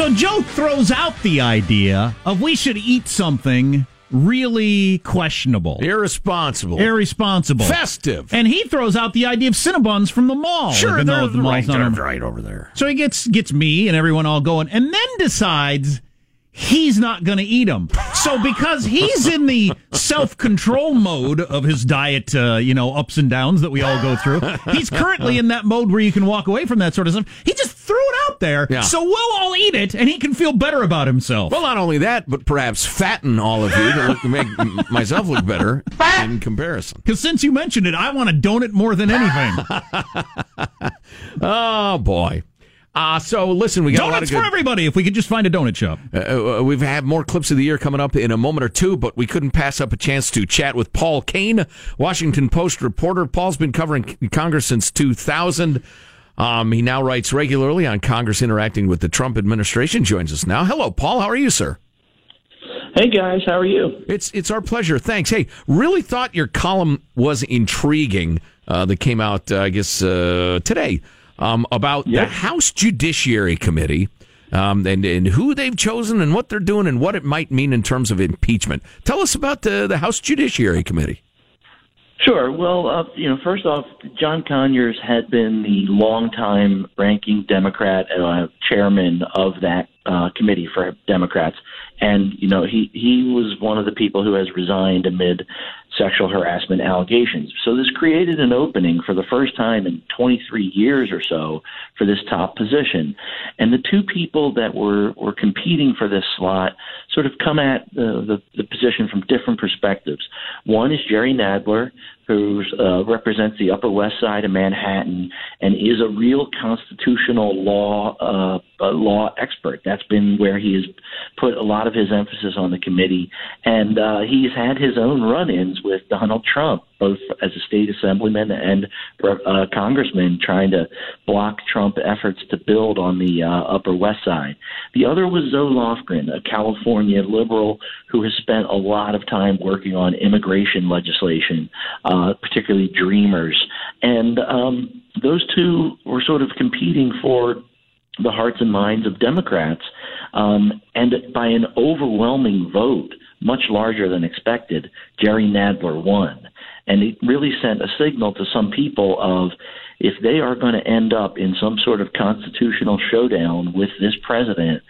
So Joe throws out the idea of we should eat something really questionable, Irresponsible. irresponsible, Festive. and he throws out the idea of Cinnabons from the mall. Sure, even though the mall's right, not right over there. So he gets gets me and everyone all going, and then decides he's not going to eat them. So because he's in the self control mode of his diet, uh, you know, ups and downs that we all go through, he's currently in that mode where you can walk away from that sort of stuff. He just threw it out there, Yeah. so we'll all eat it, and he can feel better about himself. Well, not only that, but perhaps fatten all of you to look, make myself look better in comparison. Because since you mentioned it, I want a donut more than anything. Oh boy. Uh, so listen, we got a lot of Donuts good. for everybody. If we could just find a donut shop. Uh, uh, we've had more clips of the year coming up in a moment or two, but we couldn't pass up a chance to chat with Paul Kane, Washington Post reporter. Paul's been covering Congress since 2000. Um, he now writes regularly on Congress interacting with the Trump administration. Joins us now. Hello, Paul. How are you, sir? Hey guys, how are you? It's it's our pleasure. Thanks. Hey, really thought your column was intriguing. Uh, that came out, uh, I guess, uh, today um, about the House Judiciary Committee um, and and who they've chosen and what they're doing and what it might mean in terms of impeachment. Tell us about the the House Judiciary Committee. Sure. Well, uh, you know, first off, John Conyers had been the longtime ranking Democrat uh, chairman of that uh, committee for Democrats, and you know, he he was one of the people who has resigned amid sexual harassment allegations. So this created an opening for the first time in 23 years or so for this top position, and the two people that were were competing for this slot sort of come at the the, the position from different perspectives. One is Jerry Nadler who uh, represents the Upper West Side of Manhattan and is a real constitutional law uh, law expert. That's been where he has put a lot of of his emphasis on the committee, and uh, he's had his own run-ins with Donald Trump, both as a state assemblyman and uh, congressman, trying to block Trump efforts to build on the uh, Upper West Side. The other was Zoe Lofgren, a California liberal who has spent a lot of time working on immigration legislation, uh, particularly Dreamers, and um, those two were sort of competing for the hearts and minds of Democrats. Um, and by an overwhelming vote, much larger than expected, Jerry Nadler won. And it really sent a signal to some people of if they are going to end up in some sort of constitutional showdown with this president,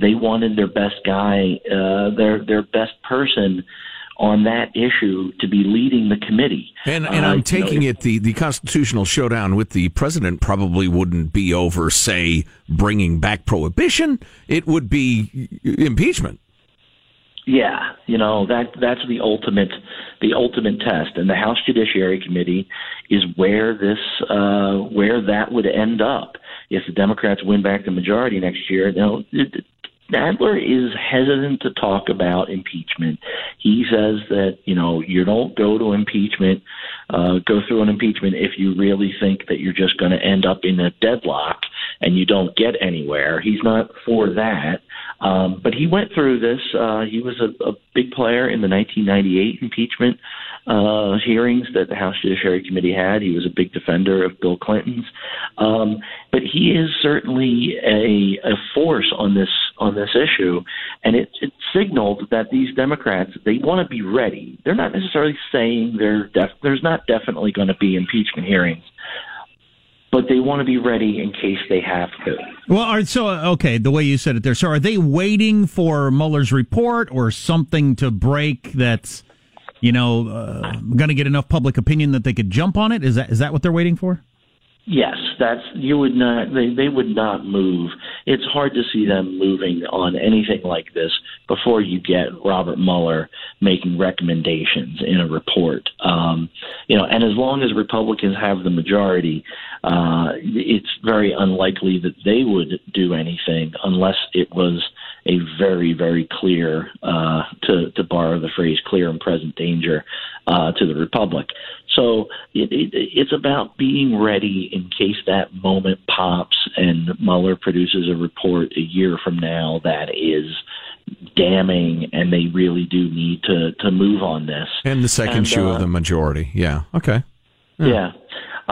they wanted their best guy, uh, their their best person on that issue to be leading the committee. And, and I'm uh, taking you know, it the, the constitutional showdown with the president probably wouldn't be over, say, bringing back prohibition. It would be impeachment. Yeah, you know that that's the ultimate the ultimate test, and the House Judiciary Committee is where this uh, where that would end up if the Democrats win back the majority next year. You know, Nadler is hesitant to talk about impeachment. He says that you know you don't go to impeachment, uh, go through an impeachment if you really think that you're just going to end up in a deadlock and you don't get anywhere. He's not for that. Um, but he went through this. Uh, he was a, a big player in the 1998 impeachment uh, hearings that the House Judiciary Committee had. He was a big defender of Bill Clinton's, um, but he is certainly a, a force on this on this issue, and it, it signaled that these Democrats they want to be ready. They're not necessarily saying they're def- there's not definitely going to be impeachment hearings, but they want to be ready in case they have to. Well, are, so okay, the way you said it there. So, are they waiting for Mueller's report or something to break that's, you know, uh, going to get enough public opinion that they could jump on it? Is that is that what they're waiting for? Yes, that's you would not they they would not move. It's hard to see them moving on anything like this before you get Robert Mueller making recommendations in a report. Um, you know, and as long as Republicans have the majority, uh, it's very unlikely that they would do anything unless it was a very, very clear, uh, to, to borrow the phrase, clear and present danger uh, to the Republic. So it, it, it's about being ready in case that moment pops and Mueller produces a report a year from now that is damning and they really do need to, to move on this. And the second and, shoe uh, of the majority. Yeah. Okay. Yeah. yeah.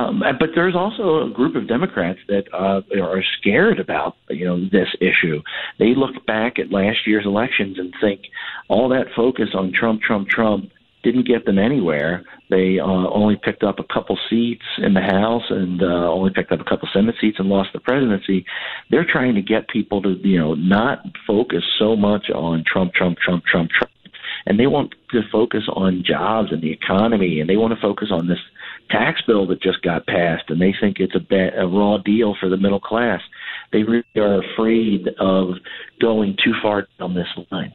Um, but there's also a group of Democrats that uh, are scared about you know this issue. They look back at last year's elections and think all that focus on Trump, Trump, Trump didn't get them anywhere. They uh, only picked up a couple seats in the House and uh, only picked up a couple Senate seats and lost the presidency. They're trying to get people to you know not focus so much on Trump, Trump, Trump, Trump, Trump, and they want to focus on jobs and the economy, and they want to focus on this tax bill that just got passed, and they think it's a, ba- a raw deal for the middle class. They really are afraid of going too far down this line.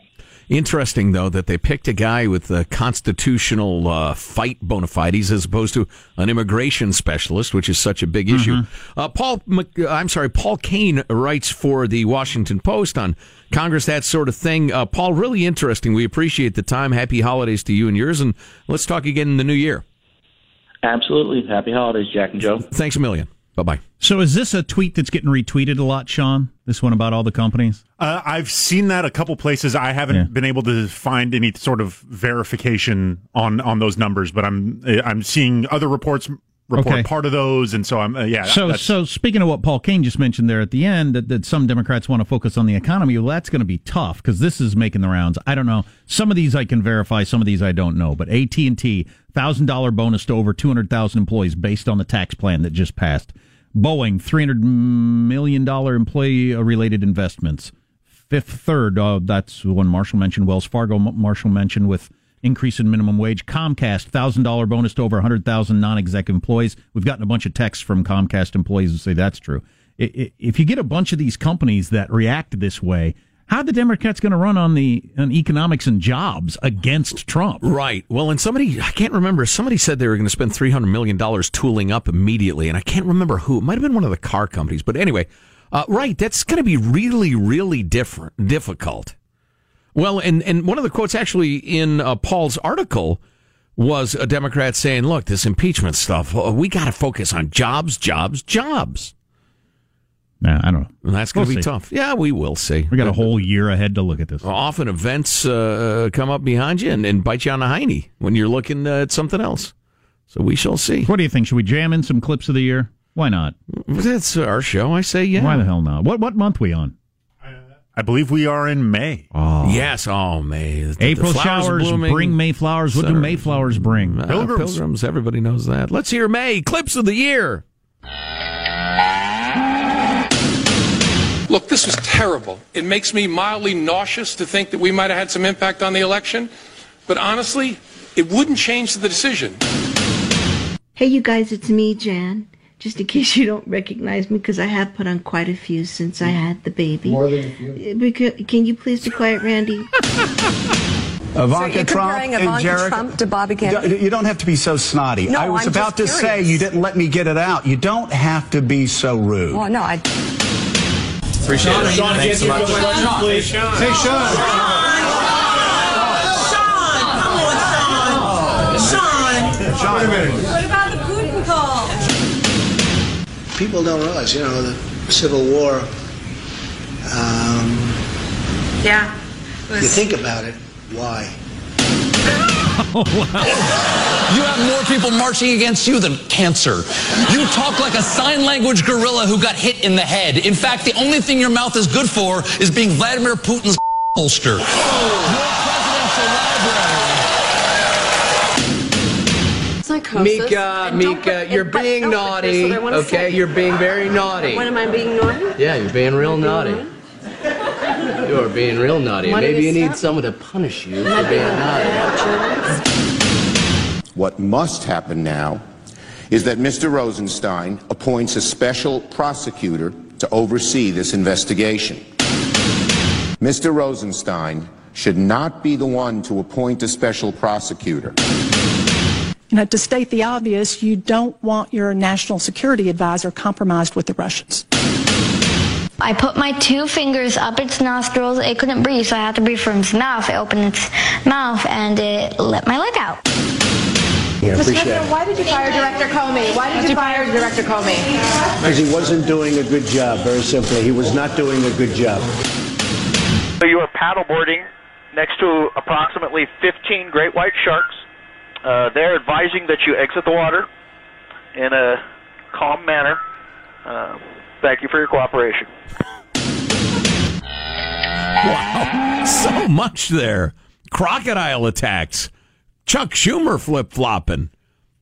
Interesting, though, that they picked a guy with a constitutional uh, fight bona fides as opposed to an immigration specialist, which is such a big issue. Mm-hmm. Uh, Paul, I'm sorry, Paul Kane writes for the Washington Post on Congress, that sort of thing. Uh, Paul, really interesting. We appreciate the time. Happy holidays to you and yours, and let's talk again in the new year. Absolutely. Happy holidays, Jack and Joe. Thanks a million. Bye bye. So, is this a tweet that's getting retweeted a lot, Sean? This one about all the companies? Uh, I've seen that a couple places. I haven't yeah. been able to find any sort of verification on on those numbers, but I'm I'm seeing other reports report okay. part of those, and so I'm uh, yeah. So so speaking of what Paul Kane just mentioned there at the end, that, that some Democrats want to focus on the economy. Well, that's going to be tough because this is making the rounds. I don't know. Some of these I can verify. Some of these I don't know. But AT and T thousand dollar bonus to over two hundred thousand employees based on the tax plan that just passed. Boeing three hundred million dollar employee related investments. Fifth Third, uh, that's the one Marshall mentioned. Wells Fargo Marshall mentioned with increase in minimum wage. Comcast, $1,000 bonus to over 100,000 non executive employees. We've gotten a bunch of texts from Comcast employees who say that's true. If you get a bunch of these companies that react this way, how are the Democrats going to run on the on economics and jobs against Trump? Right. Well, and somebody I can't remember. Somebody said they were going to spend three hundred million dollars tooling up immediately, and I can't remember who. It might have been one of the car companies, but anyway, uh, right. That's going to be really, really different, difficult Well, and, and one of the quotes actually in uh, Paul's article was a Democrat saying, look, this impeachment stuff, uh, we got to focus on jobs, jobs, jobs. Nah, I don't know. And that's going to We'll be see. tough. Yeah, we will see. We got a whole year ahead to look at this. Often events uh, come up behind you and, and bite you on the hiney when you're looking uh, at something else. So we shall see. What do you think? Should we jam in some clips of the year? Why not? That's our show. I say yeah. Why the hell not? What what month we on? I believe we are in May. Oh. Yes. Oh, May. The- the April flowers showers blooming. bring Mayflowers. What do Center. Mayflowers bring? Uh, Pilgrims. pilgrims. Everybody knows that. Let's hear May clips of the year. Look, this was terrible. It makes me mildly nauseous to think that we might have had some impact on the election. But honestly, it wouldn't change the decision. Hey, you guys, it's me, Jan. Just in case you don't recognize me, because I have put on quite a few since I had the baby. More than a few. Uh, because, can you please be quiet, Randy? Ivanka you're Trump comparing and Ivanka Jared. Trump to Bobby Kennedy? You- You don't have to be so snotty. No, I was I'm about to just say you didn't let me get it out. You don't have to be so rude. Well, no, I. Appreciate it. Sean, Thanks so much. Hey, Sean. Sean, wait a minute. What about the Putin call? People don't realize, you know, the Civil War. Um, Yeah. you think about it, why? You have more people marching against you than cancer. You talk like a sign language gorilla who got hit in the head. In fact, the only thing your mouth is good for is being Vladimir Putin's holster. Your presidential library. Mika, Mika, you're being naughty. Okay, you're being very naughty. When am I being naughty? Yeah, you're being real naughty. You're being real naughty. Why Maybe you you need someone to punish you for being naughty. What must happen now is that Mr. Rosenstein appoints a special prosecutor to oversee this investigation. Mr. Rosenstein should not be the one to appoint a special prosecutor. You know, to state the obvious, you don't want your national security advisor compromised with the Russians. I put my two fingers up its nostrils. It couldn't breathe, so I had to breathe from its mouth. It opened its mouth and it let my leg out. Yeah, appreciate it. why did you fire Director Comey? Why did you fire Director Comey? Because he wasn't doing a good job, very simply. He was not doing a good job. So you are paddleboarding next to approximately 15 great white sharks. Uh, they're advising that you exit the water in a calm manner. Uh, thank you for your cooperation. Wow. So much there. Crocodile attacks. Chuck Schumer flip flopping.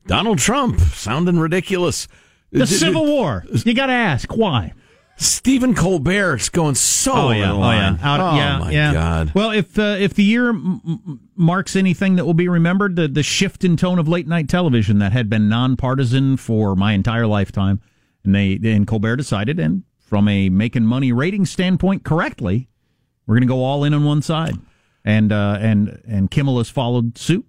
Donald Trump sounding ridiculous. The Civil War. You got to ask why. Stephen Colbert's going so oh yeah, in oh line. yeah, Out- oh yeah, my yeah. god. Well, if uh, if the year m- m- marks anything that will be remembered, the the shift in tone of late night television that had been nonpartisan for my entire lifetime, and they and Colbert decided, and from a making money rating standpoint, correctly, we're going to go all in on one side, and uh, and and Kimmel has followed suit,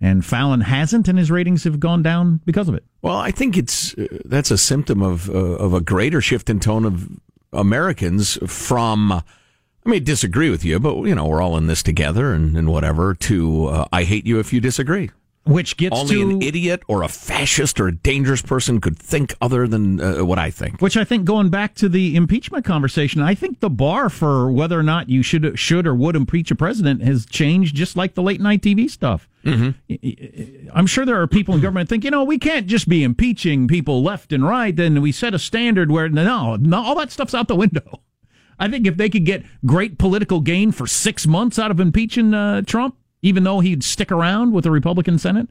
and Fallon hasn't, and his ratings have gone down because of it. Well, I think it's uh, that's a symptom of uh, of a greater shift in tone of Americans from. I may disagree with you, but you know we're all in this together, and, and whatever. To uh, I hate you if you disagree. Which gets only to an idiot or a fascist or a dangerous person could think other than uh, what I think. Which I think, going back to the impeachment conversation, I think the bar for whether or not you should should or would impeach a president has changed, just like the late night TV stuff. Mm-hmm. I'm sure there are people in government that think, you know, we can't just be impeaching people left and right. Then we set a standard where no, no, all that stuff's out the window. I think if they could get great political gain for six months out of impeaching uh, Trump, even though he'd stick around with the Republican Senate,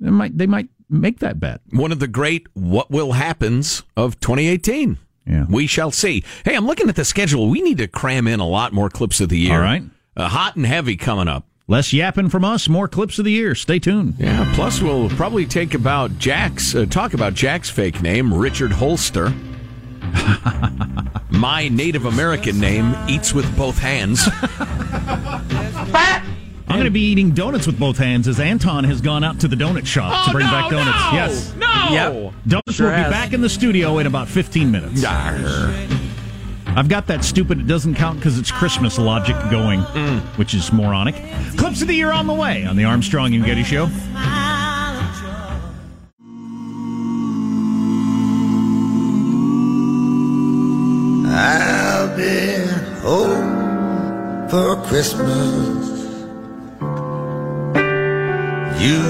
they might they might make that bet. One of the great what will happens of 2018. Yeah. We shall see. Hey, I'm looking at the schedule. We need to cram in a lot more clips of the year. All right. Uh, hot and heavy coming up. Less yapping from us, more clips of the year. Stay tuned. Yeah. Plus, we'll probably take about Jack's uh, talk about Jack's fake name, Richard Holster. My Native American name eats with both hands. I'm going to be eating donuts with both hands as Anton has gone out to the donut shop oh, to Oh, bring no, back donuts. no, yes. no. Yep. Donuts Sure will be has. back in the studio in about 15 minutes. Arr. I've got that stupid it doesn't count because it's Christmas logic going, mm. which is moronic. Clips of the year on the way on the Armstrong and Getty Show. I'll home for Christmas. You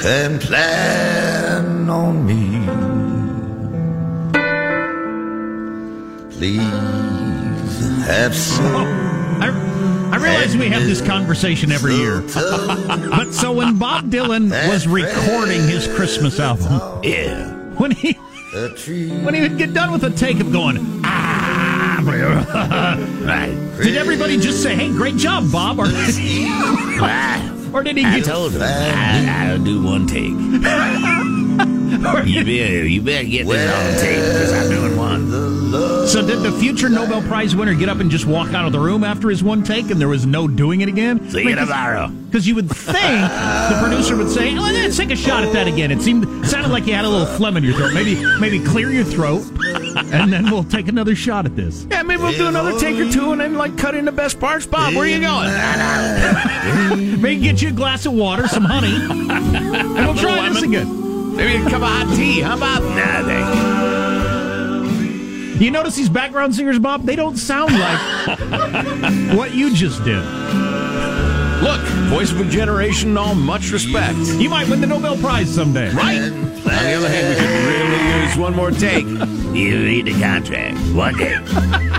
can plan on me. Please have some. I realize we have this conversation every year. but so when Bob Dylan was recording his Christmas album, yeah, when he when he would get done with a take of going. Did everybody just say, "Hey, great job, Bob"? Or, or did he? I get, told him I, I'll do one take. you, better, you better get this on tape because I'm doing one. So did the future Nobel Prize winner get up and just walk out of the room after his one take, and there was no doing it again? See you tomorrow. Because you would think the producer would say, "Oh, let's take a shot at that again." It seemed sounded like you had a little phlegm in your throat. Maybe maybe clear your throat, and then we'll take another shot at this. Yeah, maybe we'll do another take or two and then like cut in the best parts. Bob, where are you going? Maybe get you a glass of water, some honey, and we'll try this again. Maybe a cup of hot tea. How about Nah, thank you. You notice these background singers, Bob? They don't sound like what you just did. Look, voice of a generation, all much respect. You might win the Nobel Prize someday. Right. On the other hand, we could really use one more take. You read the contract. One day.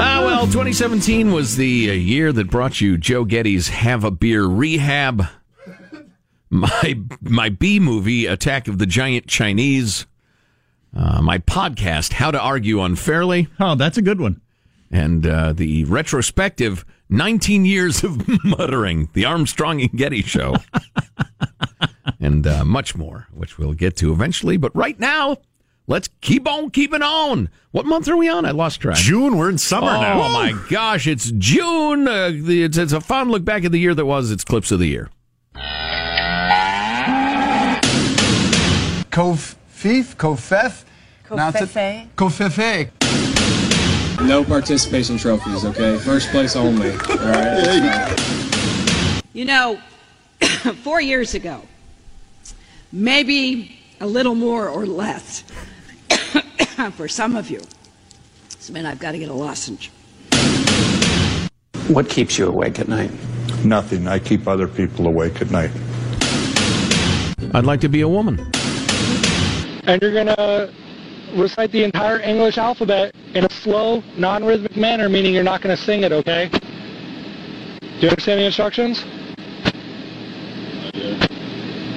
Ah, well, 2017 was the uh, year that brought you Joe Getty's Have a Beer Rehab, my my B movie Attack of the Giant Chinese, uh, my podcast How to Argue Unfairly. Oh, that's a good one. And uh, the retrospective 19 years of muttering, the Armstrong and Getty Show, and uh, much more, which we'll get to eventually. But right now, let's keep on keeping on. What month are we on? I lost track. June. We're in summer oh, now. Oh my gosh, it's June. Uh, the- it's, it's a fun look back at the year that was. It's clips of the year. Kofif, Kofef, Kofefe. Kofefe. No participation trophies, okay? First place only. All right. You know, four years ago, maybe a little more or less for some of you, this meant I've got to get a lozenge. What keeps you awake at night? Nothing. I keep other people awake at night. I'd like to be a woman. And you're gonna recite the entire English alphabet in a slow, non-rhythmic manner, meaning you're not gonna sing it, okay? Do you understand the instructions?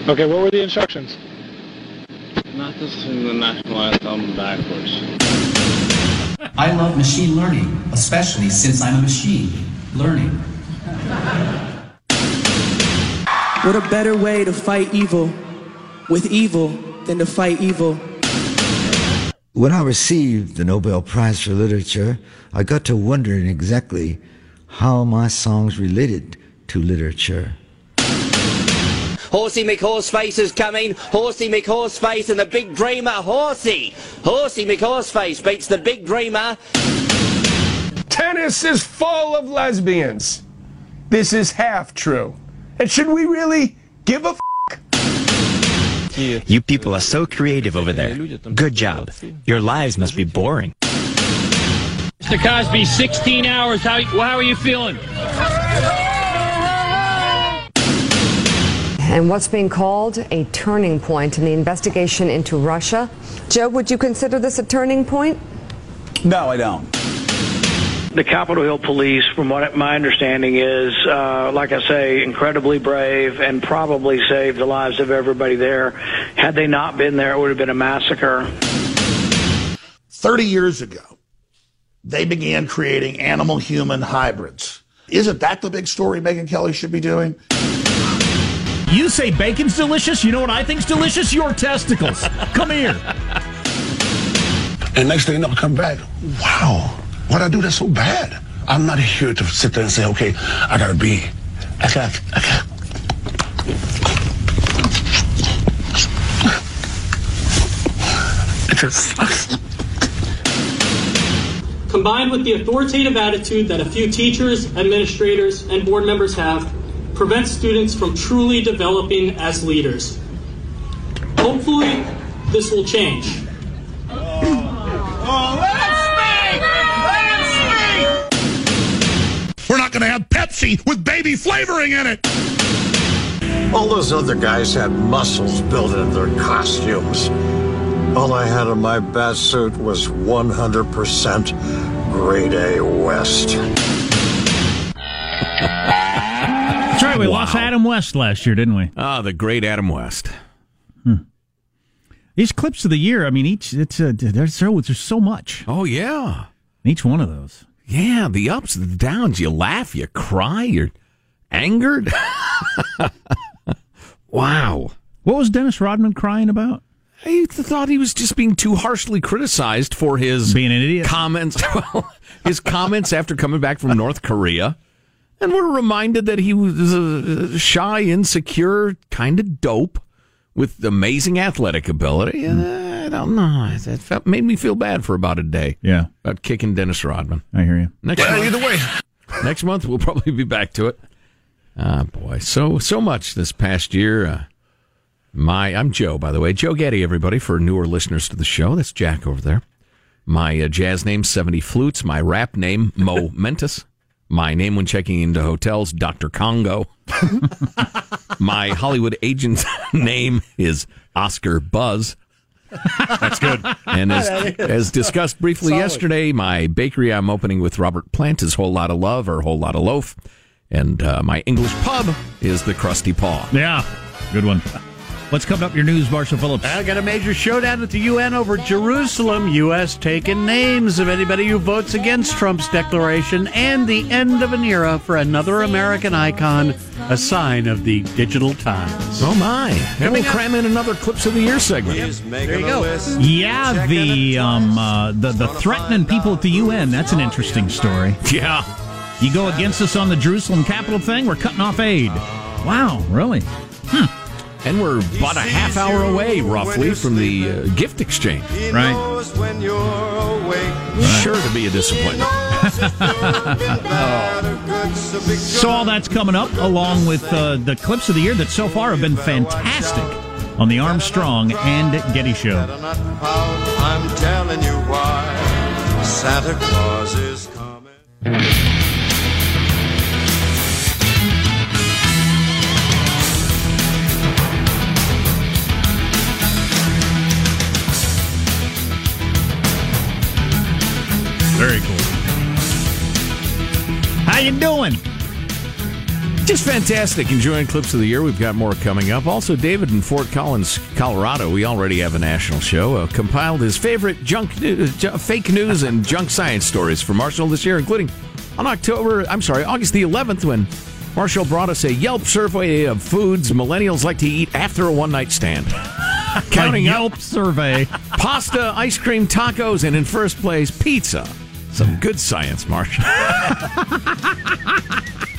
Okay, what were the instructions? Not to sing the national anthem backwards. I love machine learning, especially since I'm a machine learning. What a better way to fight evil with evil than to fight evil. When I received the Nobel Prize for Literature, I got to wondering exactly how my songs related to literature. Horsey McHorseface is coming. Horsey McHorseface and the big dreamer, Horsey. Horsey McHorseface beats the big dreamer. Tennis is full of lesbians. This is half true. And should we really give a f- You people are so creative over there. Good job. Your lives must be boring. Mr. Cosby, 16 hours. How, how are you feeling? and what's being called a turning point in the investigation into Russia. Joe, would you consider this a turning point? No, I don't. The Capitol Hill Police, from what my understanding is, uh, like I say, incredibly brave and probably saved the lives of everybody there. Had they not been there, it would have been a massacre. 30 years ago, they began creating animal human hybrids. Isn't that the big story Megyn Kelly should be doing? You say bacon's delicious. You know what I think's delicious? Your testicles. Come here. And next thing you know, come back. Wow, what I do that's so bad? I'm not here to sit there and say, okay, I gotta be. I got. I got. It just sucks. combined with the authoritative attitude that a few teachers, administrators, and board members have, prevents students from truly developing as leaders. Hopefully, this will change. We're Pepsi with baby flavoring in it. All those other guys had muscles built into their costumes. All I had in my best suit was 100% grade A West. That's right. We lost Adam West last year, didn't we? Ah, the great Adam West. Hmm. These clips of the year. I mean, each it's uh, there's so there's so much. Oh yeah, each one of those. Yeah, the ups and the downs. You laugh, you cry, you're angered. wow. What was Dennis Rodman crying about? I thought he was just being too harshly criticized for his being an idiot comments. his comments after coming back from North Korea, and we're reminded that he was a shy, insecure, kind of dope with amazing athletic ability. Uh, I don't know. It felt, made me feel bad for about a day. Yeah, about kicking Dennis Rodman. I hear you. Next well, month, either way, next month we'll probably be back to it. Ah, boy, so so much this past year. Uh, my, I'm Joe, by the way, Joe Getty. Everybody for newer listeners to the show. That's Jack over there. My uh, jazz name, seventy flutes. My rap name, Mo Mentis. My name when checking into hotels, Dr. Congo. My Hollywood agent's name is Oscar Buzz. That's good. And as, as discussed briefly Solid. yesterday, my bakery I'm opening with Robert Plant is Whole Lot of Love or Whole Lot of Loaf. And uh, my English pub is the Crusty Paw. Yeah, good one. What's coming up your news, Marshall Phillips? I got a major showdown at the UN over Jerusalem. U.S. taking names of anybody who votes against Trump's declaration and the end of an era for another American icon, a sign of the digital times. Oh, my. And we'll cram in another Clips of the Year segment. There you go. Yeah, the um, uh, the the threatening people at the UN. That's an interesting story. Yeah. You go against us on the Jerusalem capital thing, we're cutting off aid. Wow, really? Hmm. And we're about a half hour away, roughly, from the uh, gift exchange. Right. Sure to be a disappointment. So all that's coming up, along with uh, the clips of the year that so far have been fantastic on the Armstrong and Getty Show. I'm telling you why Santa Claus is coming. Very cool. How you doing? Just fantastic. Enjoying clips of the year. We've got more coming up. Also, David in Fort Collins, Colorado. We already have a national show. Uh, compiled his favorite junk, uh, fake news and junk science stories for Marshall this year, including on October. I'm sorry, August the 11th, when Marshall brought us a Yelp survey of foods millennials like to eat after a one night stand. Counting Yelp survey. pasta, ice cream, tacos, and in first place, pizza. Some good science, Marshall.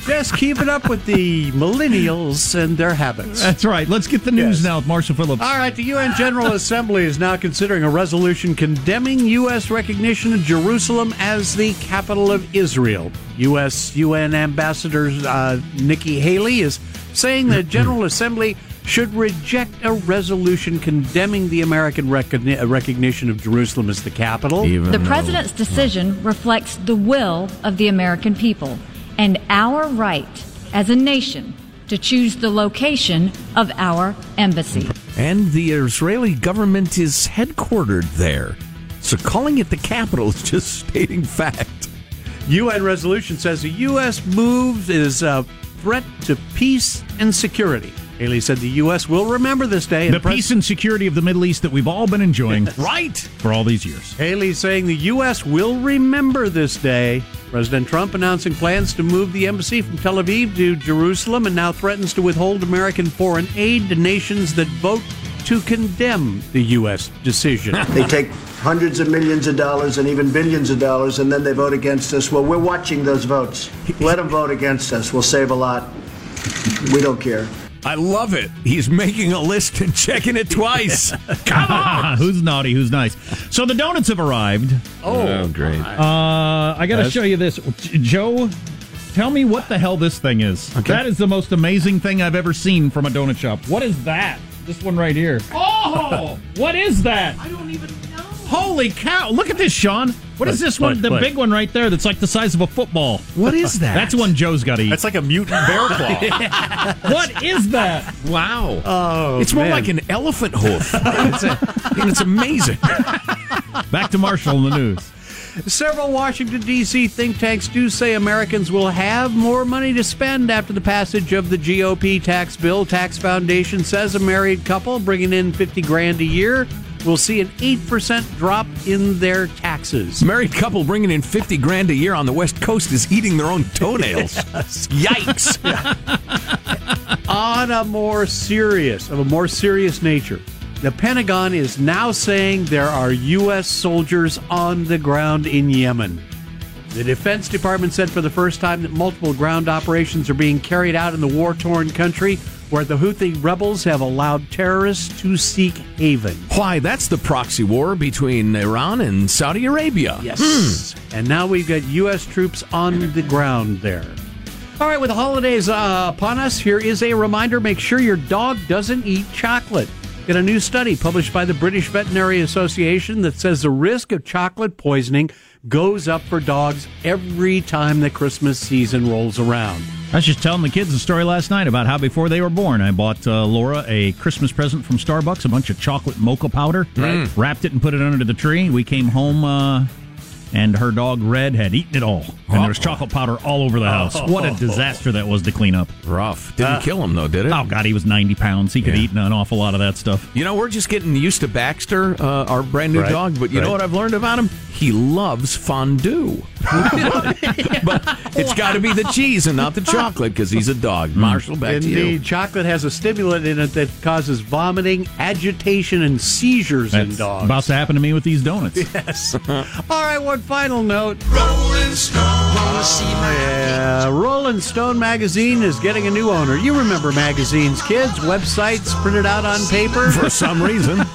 Just keep it up with the millennials and their habits. That's right. Let's get the news Yes. now with Marshall Phillips. All right, the UN General Assembly is now considering a resolution condemning U.S. recognition of Jerusalem as the capital of Israel. U.S. UN Ambassador uh, Nikki Haley is saying the General Assembly should reject a resolution condemning the American recogni- uh, recognition of Jerusalem as the capital. The president's decision reflects the will of the American people and our right as a nation to choose the location of our embassy. And the Israeli government is headquartered there. So calling it the capital is just stating fact. UN resolution says the U.S. move is a threat to peace and security. Haley said the U.S. will remember this day. The peace and security of the Middle East that we've all been enjoying right for all these years. Haley saying the U.S. will remember this day. President Trump announcing plans to move the embassy from Tel Aviv to Jerusalem and now threatens to withhold American foreign aid to nations that vote to condemn the U.S. decision. They take hundreds of millions of dollars and even billions of dollars, and then they vote against us. Well, we're watching those votes. Let them vote against us. We'll save a lot. We don't care. I love it. He's making a list and checking it twice. Come on. who's naughty? Who's nice? So the donuts have arrived. Oh, great. Uh, I got to show you this, Joe. Tell me what the hell this thing is. That is the most amazing thing I've ever seen from a donut shop. What is that? This one right here. Oh, what is that? I don't even know. Holy cow! Look at this, Sean. What is Look, this one? look, the look. big one right there. That's like the size of a football. What is that? That's one Joe's got to eat. That's like a mutant bear claw. what is that? Wow. Oh, it's more man. like an elephant hoof. it's, a- it's amazing. Back to Marshall in the news. Several Washington, D.C. think tanks do say Americans will have more money to spend after the passage of the GOP tax bill. Tax Foundation says a married couple bringing in 50 grand a year will see an 8% drop in their taxes. Married couple bringing in 50 grand a year on the West Coast is eating their own toenails. Yikes. On a more serious, of a more serious nature, the Pentagon is now saying there are U.S. soldiers on the ground in Yemen. The Defense Department said for the first time that multiple ground operations are being carried out in the war torn country where the Houthi rebels have allowed terrorists to seek haven. Why, that's the proxy war between Iran and Saudi Arabia. Yes. And now we've got U.S. troops on the ground there. All right, with the holidays uh, upon us, here is a reminder make sure your dog doesn't eat chocolate. Got a new study published by the British Veterinary Association that says the risk of chocolate poisoning goes up for dogs every time the Christmas season rolls around. I was just telling the kids a story last night about how before they were born, I bought uh, Laura a Christmas present from Starbucks, a bunch of chocolate mocha powder, Right. wrapped it and put it under the tree. We came home, uh, and her dog Red had eaten it all, and there was chocolate powder all over the house. What a disaster that was to clean up. Rough. Didn't kill him, though, did it? Oh God, he was ninety pounds. He could Yeah. eat an awful lot of that stuff. You know, we're just getting used to Baxter, uh, our brand new Right, dog, but you know right. what I've learned about him? He loves fondue. but it's got to be the cheese and not the chocolate because he's a dog. Marshall, back to you. Indeed, chocolate has a stimulant in it that causes vomiting, agitation, and seizures in That's dogs. about to happen to me with these donuts. Yes. All right, one final note. Rolling Stone. Wanna see my Yeah, Rolling Stone magazine is getting a new owner. You remember magazines, kids, websites printed out on paper. For some reason.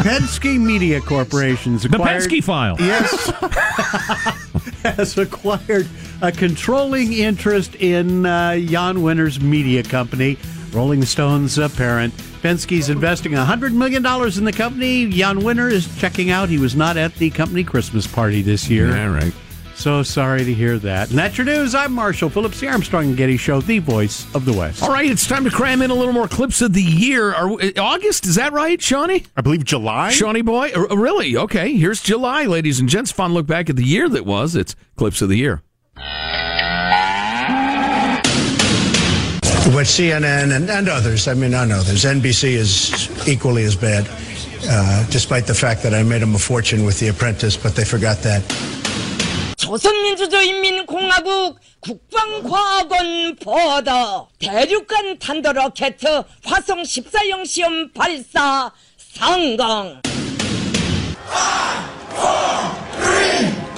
Penske Media Corporation's The acquired. Penske file. Yes. has acquired a controlling interest in uh, Jann Wenner's media company, Rolling Stone's parent. Penske's investing $100 million in the company. Jann Wenner is checking out. He was not at the company Christmas party this year. Yeah, right. So sorry to hear that. And that's your news. I'm Marshall Phillips, the Armstrong and Getty Show, the voice of the West. All right, it's time to cram in a little more clips of the year. Are, August, is that right, Shawnee? I believe July. Shawnee boy? Uh, really? Okay, here's July, ladies and gents. Fun look back at the year that was. It's clips of the year. With CNN and, and others, I mean, not others, NBC is equally as bad, uh, despite the fact that I made them a fortune with The Apprentice, but they forgot that. 조선민주주의인민공화국 국방과학원 버더 대륙간 탄도 로켓 화성 14형 시험 발사 성공.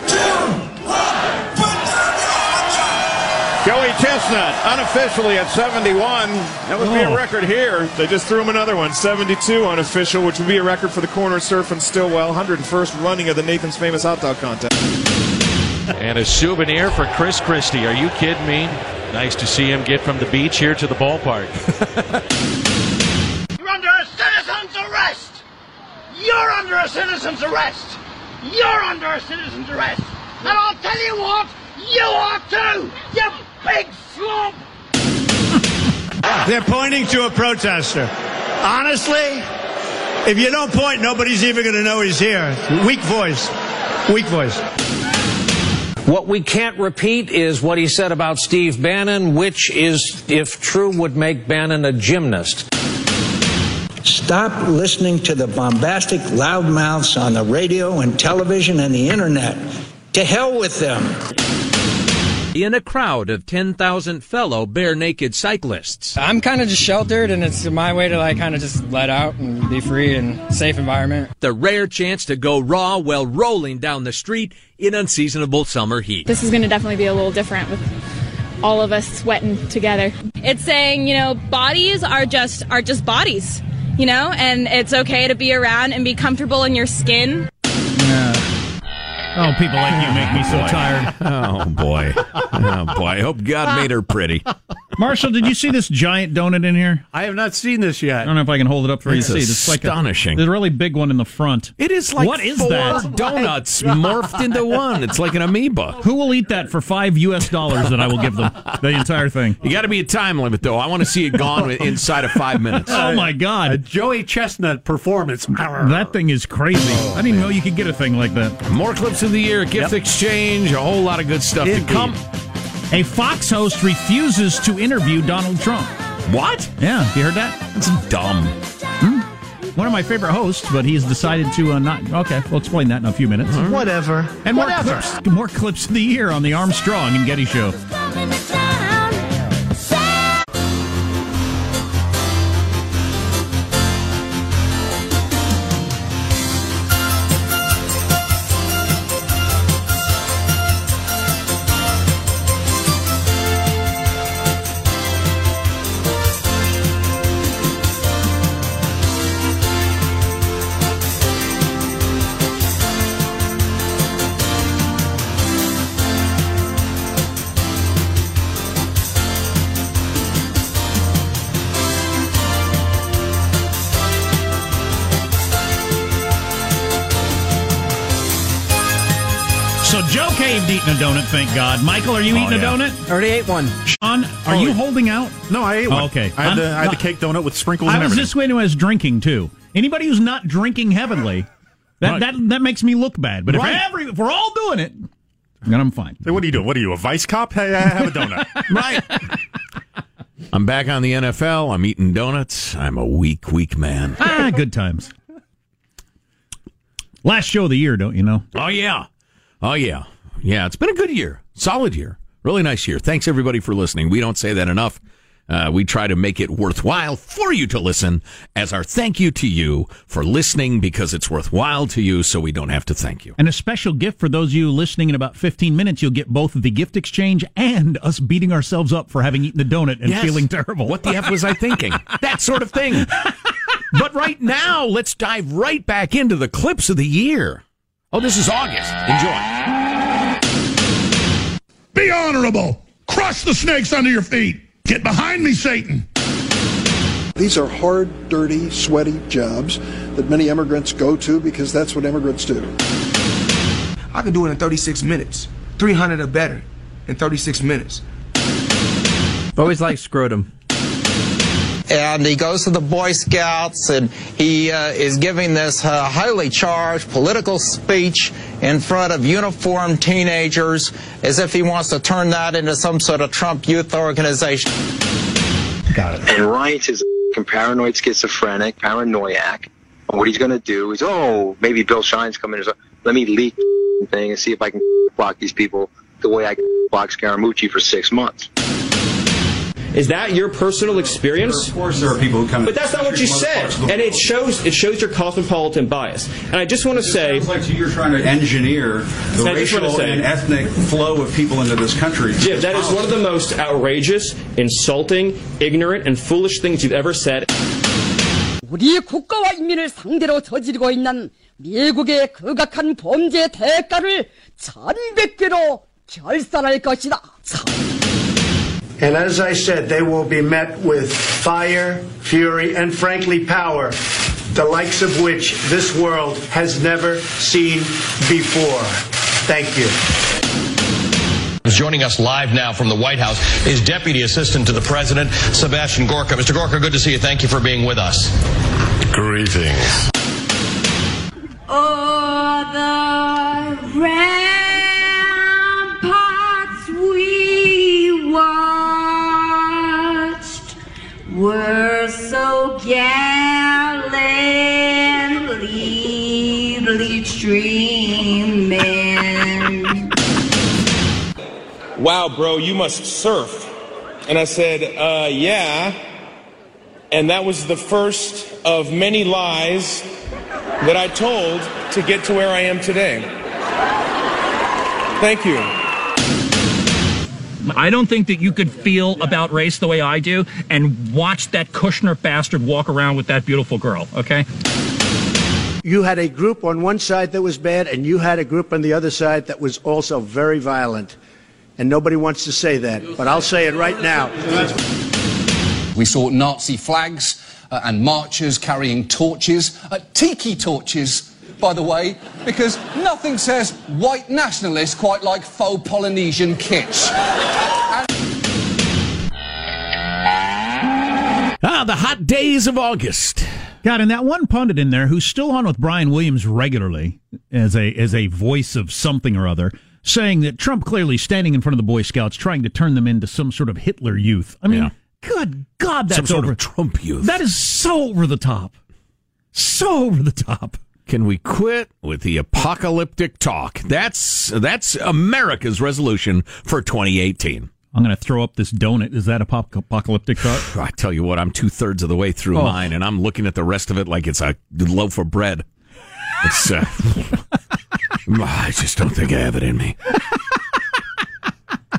Joey Chestnut, unofficially at 71. That would be a Oh. record here. They just threw him another one, 72 unofficial, which would be a record for the corner surf and Stillwell, 101st running of the Nathan's Famous Hot Dog Contest. And a souvenir for Chris Christie. Are you kidding me? Nice to see him get from the beach here to the ballpark. You're under a citizen's arrest! You're under a citizen's arrest! You're under a citizen's arrest! And I'll tell you what, you are too! You big flump! They're pointing to a protester. Honestly, if you don't point, nobody's even going to know he's here. Weak voice. Weak voice. What we can't repeat is what he said about Steve Bannon, which is, if true, would make Bannon a gymnast. Stop listening to the bombastic loudmouths on the radio and television and the internet. To hell with them. In a crowd of 10,000 fellow bare naked cyclists. I'm kind of just sheltered, and it's my way to like kind of just let out and be free and safe environment. The rare chance to go raw while rolling down the street in unseasonable summer heat. This is going to definitely be a little different with all of us sweating together. It's saying, you know, bodies are just are just bodies, you know, and it's okay to be around and be comfortable in your skin. Oh, people like you make me so tired. Oh boy. Boy. I hope God made her pretty. Marshall, did you see this giant donut in here? I have not seen this yet. I don't know if I can hold it up for you It's to see. It's like astonishing. A, there's a really big one in the front. It is like what is four that? donuts oh morphed into one. It's like an amoeba. Who will eat that for five U.S. dollars that I will give them? The entire thing. You got to be a time limit though. I want to see it gone inside of five minutes. Oh my God! A Joey Chestnut performance. that thing is crazy. I didn't even know you could get a thing like that. More clips of the year, gift exchange, a whole lot of good stuff Indeed. to come. A Fox host refuses to interview Donald Trump. What? Yeah, you heard that? It's dumb. One of my favorite hosts, but he's decided to uh, not. Okay, we'll explain that in a few minutes. Whatever. And more Whatever. clips, more clips of the year on the Armstrong and Getty Show. Caved eating a donut, thank God. Michael, are you eating yeah. a donut? Already ate one. Sean, are you holding out? No, I ate one. Oh, okay. I had, the, I'm- had the cake donut with sprinkles I and was everything. this way to as drinking too. Anybody who's not drinking heavenly, that Right. that that makes me look bad. But Right. if every if we're all doing it, then I'm fine. Hey, what are you doing? What are you, a vice cop? Hey, I have a donut. Right. I'm back on the NFL. I'm eating donuts. I'm a weak, weak man. ah, good times. Last show of the year, don't you know? Oh yeah. Oh yeah. Yeah, it's been a good year. Solid year. Really nice year. Thanks everybody for listening. We don't say that enough. Uh, we try to make it worthwhile for you to listen as our thank you to you for listening because it's worthwhile to you so we don't have to thank you. And a special gift for those of you listening in about 15 minutes, you'll get both the gift exchange and us beating ourselves up for having eaten the donut and Yes. feeling terrible. What the F was I thinking? that sort of thing. But right now, let's dive right back into the clips of the year. Oh, this is August. Enjoy. Be honorable. Crush the snakes under your feet. Get behind me, Satan. These are hard, dirty, sweaty jobs that many immigrants go to because that's what immigrants do. I can do it in 36 minutes. 300 or better in 36 minutes. Always like scrotum. and he goes to the Boy Scouts and he uh, is giving this uh, highly charged political speech in front of uniformed teenagers as if he wants to turn that into some sort of Trump youth organization. Got it. And Reince is a paranoid schizophrenic, paranoiac. And what he's going to do is, oh, maybe Bill Shine's coming. or so- Let me leak the thing and see if I can block these people the way I block Scaramucci for six months. Is that your personal experience? Of course, there are people who come. But that's not what you said, and it shows it shows your cosmopolitan bias. And I just want to say, Sounds like you're trying to engineer the I just wanna racial say- and ethnic flow of people into this country. Jim, that is one of the most outrageous, insulting, ignorant, and foolish things you've ever said. 우리 국가와 인민을 상대로 저지르고 있는 미국의 극악한 범죄 대가를 천백배로 결산할 것이다. And as I said, they will be met with fire, fury, and frankly power, the likes of which this world has never seen before. Thank you. Joining us live now from the White House is Deputy Assistant to the President, Sebastian Gorka. Mr. Gorka, good to see you. Thank you for being with us. Greetings. Oh, the ramparts were so gallantly wow, bro, you must surf. And I said, uh, yeah. And that was the first of many lies that I told to get to where I am today. Thank you. I don't think that you could feel about race the way I do and watch that Kushner bastard walk around with that beautiful girl, okay? You had a group on one side that was bad, and you had a group on the other side that was also very violent. And nobody wants to say that, but I'll say it right now. We saw Nazi flags uh, and marchers carrying torches, uh, tiki torches, by the way, because nothing says white nationalist quite like faux Polynesian kitsch. Ah, the hot days of August. God, and that one pundit in there who's still on with Brian Williams regularly as a as a voice of something or other, saying that Trump clearly standing in front of the Boy Scouts, trying to turn them into some sort of Hitler youth. I mean, Yeah. good God, that's Some sort over of Trump youth. That is so over the top, so over the top. Can we quit with the apocalyptic talk? That's that's America's resolution for 2018. I'm going to throw up this donut. Is that apocalyptic? I tell you what, I'm two thirds of the way through Oh. mine, and I'm looking at the rest of it like it's a loaf of bread. It's, uh, I just don't think I have it in me.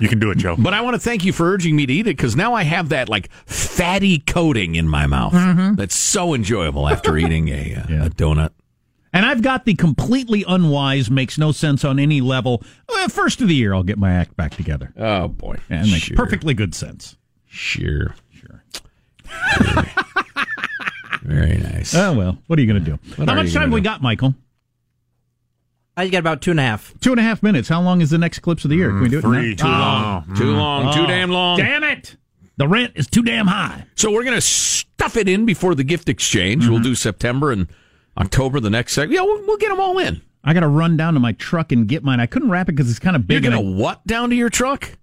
You can do it, Joe. But I want to thank you for urging me to eat it because now I have that like fatty coating in my mouth. Mhm. That's so enjoyable after eating a, uh, a donut. And I've got the completely unwise, makes no sense on any level. Uh, first of the year, I'll get my act back together. Oh boy, and makes Sure. perfectly good sense. Sure, sure. Very nice. Oh well, what are you going to do? What How much time gonna we do? got, Michael? I got about two and a half. Two and a half minutes. How long is the next clips of the year? Can we do it? three. now? Too long. Too long. Too damn long. Damn it! The rent is too damn high. So we're going to stuff it in before the gift exchange. We'll do September and October the next segment. Yeah, we'll, we'll get them all in. I got to run down to my truck and get mine. I couldn't wrap it because it's kind of You're big. going to what down to your truck?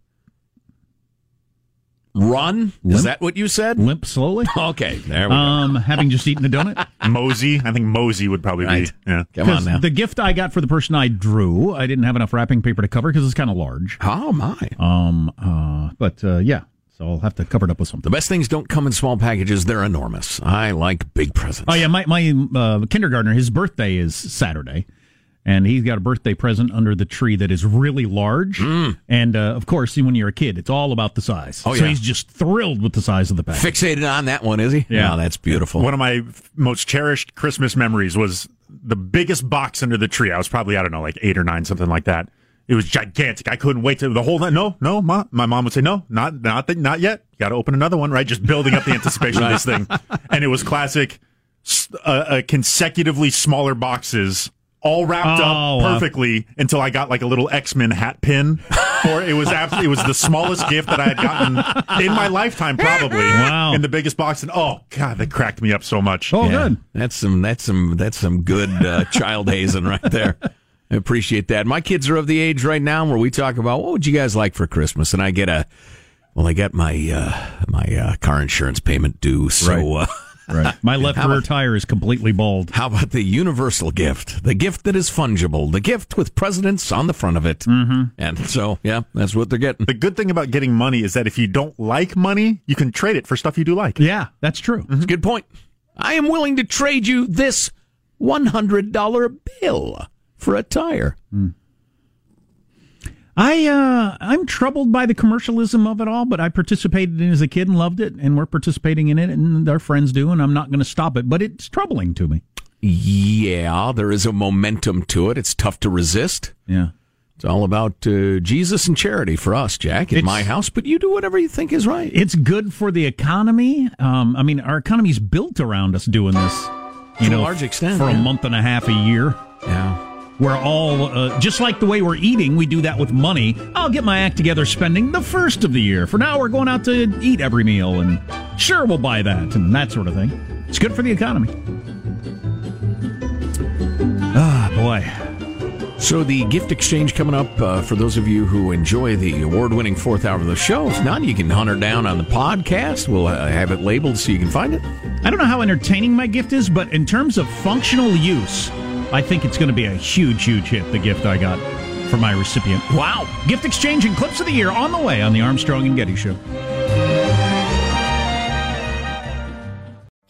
Run? Is that what you said? Limp slowly. Okay, there we Um, having just eaten the donut. Mosey. I think Mosey would probably Right. be. Yeah. Come on 'Cause now. The gift I got for the person I drew, I didn't have enough wrapping paper to cover because it's kind of large. Oh my. Um. Uh. But uh, yeah. So I'll have to cover it up with something. The best things don't come in small packages; they're enormous. I like big presents. Oh yeah, my my uh, kindergartner, his birthday is Saturday, and he's got a birthday present under the tree that is really large. And uh, of course, when you're a kid, it's all about the size. Oh, so yeah. he's just thrilled with the size of the package. Fixated on that one, is he? Yeah. Oh, that's beautiful. One of my most cherished Christmas memories was the biggest box under the tree. I was probably, I don't know, like eight or nine, something like that. It was gigantic. I couldn't wait to the whole night. No, no, ma, my mom would say, no, not, not, the, not yet. Got to open another one, right? Just building up the anticipation of this thing. And it was classic, s- uh, uh, consecutively smaller boxes, all wrapped Oh, up wow. perfectly until I got like a little X Men hat pin. For it was absolutely, it was the smallest gift that I had gotten in my lifetime, probably. Wow. In the biggest box, and oh god, that cracked me up so much. Oh, Yeah. good. That's some that's some that's some good uh, child hazing right there. I appreciate that. My kids are of the age right now where we talk about what would you guys like for Christmas, and I get a well, I got my uh, my uh, car insurance payment due, so. Right. Uh, Right. My left rear about- tire is completely bald. How about the universal gift? The gift that is fungible. The gift with presidents on the front of it. Mm-hmm. And so, yeah, that's what they're getting. The good thing about getting money is that if you don't like money, you can trade it for stuff you do like. Yeah, that's true. That's a good point. I am willing to trade you this $100 bill for a tire. I uh, I'm troubled by the commercialism of it all, but I participated in it as a kid and loved it, and we're participating in it, and our friends do, and I'm not going to stop it. But it's troubling to me. Yeah, there is a momentum to it. It's tough to resist. Yeah. It's all about uh, Jesus and charity for us, Jack, at It's- my house, but you do whatever you think is right. It's good for the economy. Um, I mean, our economy's built around us doing this. You To a know, large extent, for a month and a half a year. Yeah. We're all uh, just like the way we're eating. We do that with money. I'll get my act together spending the first of the year. For now, we're going out to eat every meal, and sure, we'll buy that and that sort of thing. It's good for the economy. Ah, boy. So the gift exchange coming up uh, for those of you who enjoy the award-winning fourth hour of the show. If not, you can hunt her down on the podcast. We'll uh, have it labeled so you can find it. I don't know how entertaining my gift is, but in terms of functional use, I think it's going to be a huge, huge hit. The gift I got for my recipient. Wow! Gift exchange and clips of the year on the way on the Armstrong and Getty Show.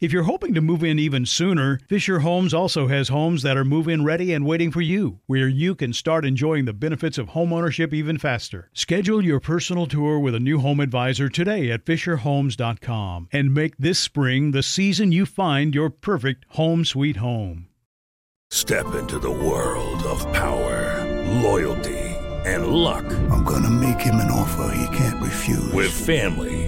If you're hoping to move in even sooner, Fisher Homes also has homes that are move in ready and waiting for you, where you can start enjoying the benefits of homeownership even faster. Schedule your personal tour with a new home advisor today at FisherHomes.com and make this spring the season you find your perfect home sweet home. Step into the world of power, loyalty, and luck. I'm going to make him an offer he can't refuse. With family,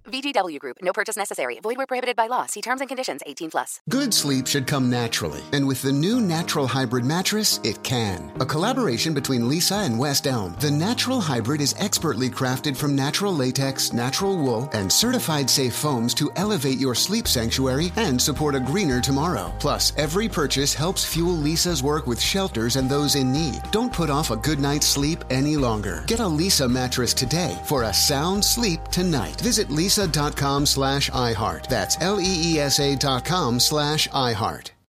VGW Group. No purchase necessary. Void where prohibited by law. See terms and conditions. 18 plus. Good sleep should come naturally, and with the new Natural Hybrid mattress, it can. A collaboration between Leesa and West Elm, the Natural Hybrid is expertly crafted from natural latex, natural wool, and certified safe foams to elevate your sleep sanctuary and support a greener tomorrow. Plus, every purchase helps fuel Leesa's work with shelters and those in need. Don't put off a good night's sleep any longer. Get a Lisa mattress today for a sound sleep tonight. Visit leesa.com slash iHeart. That's L E E S A dot com slash iHeart.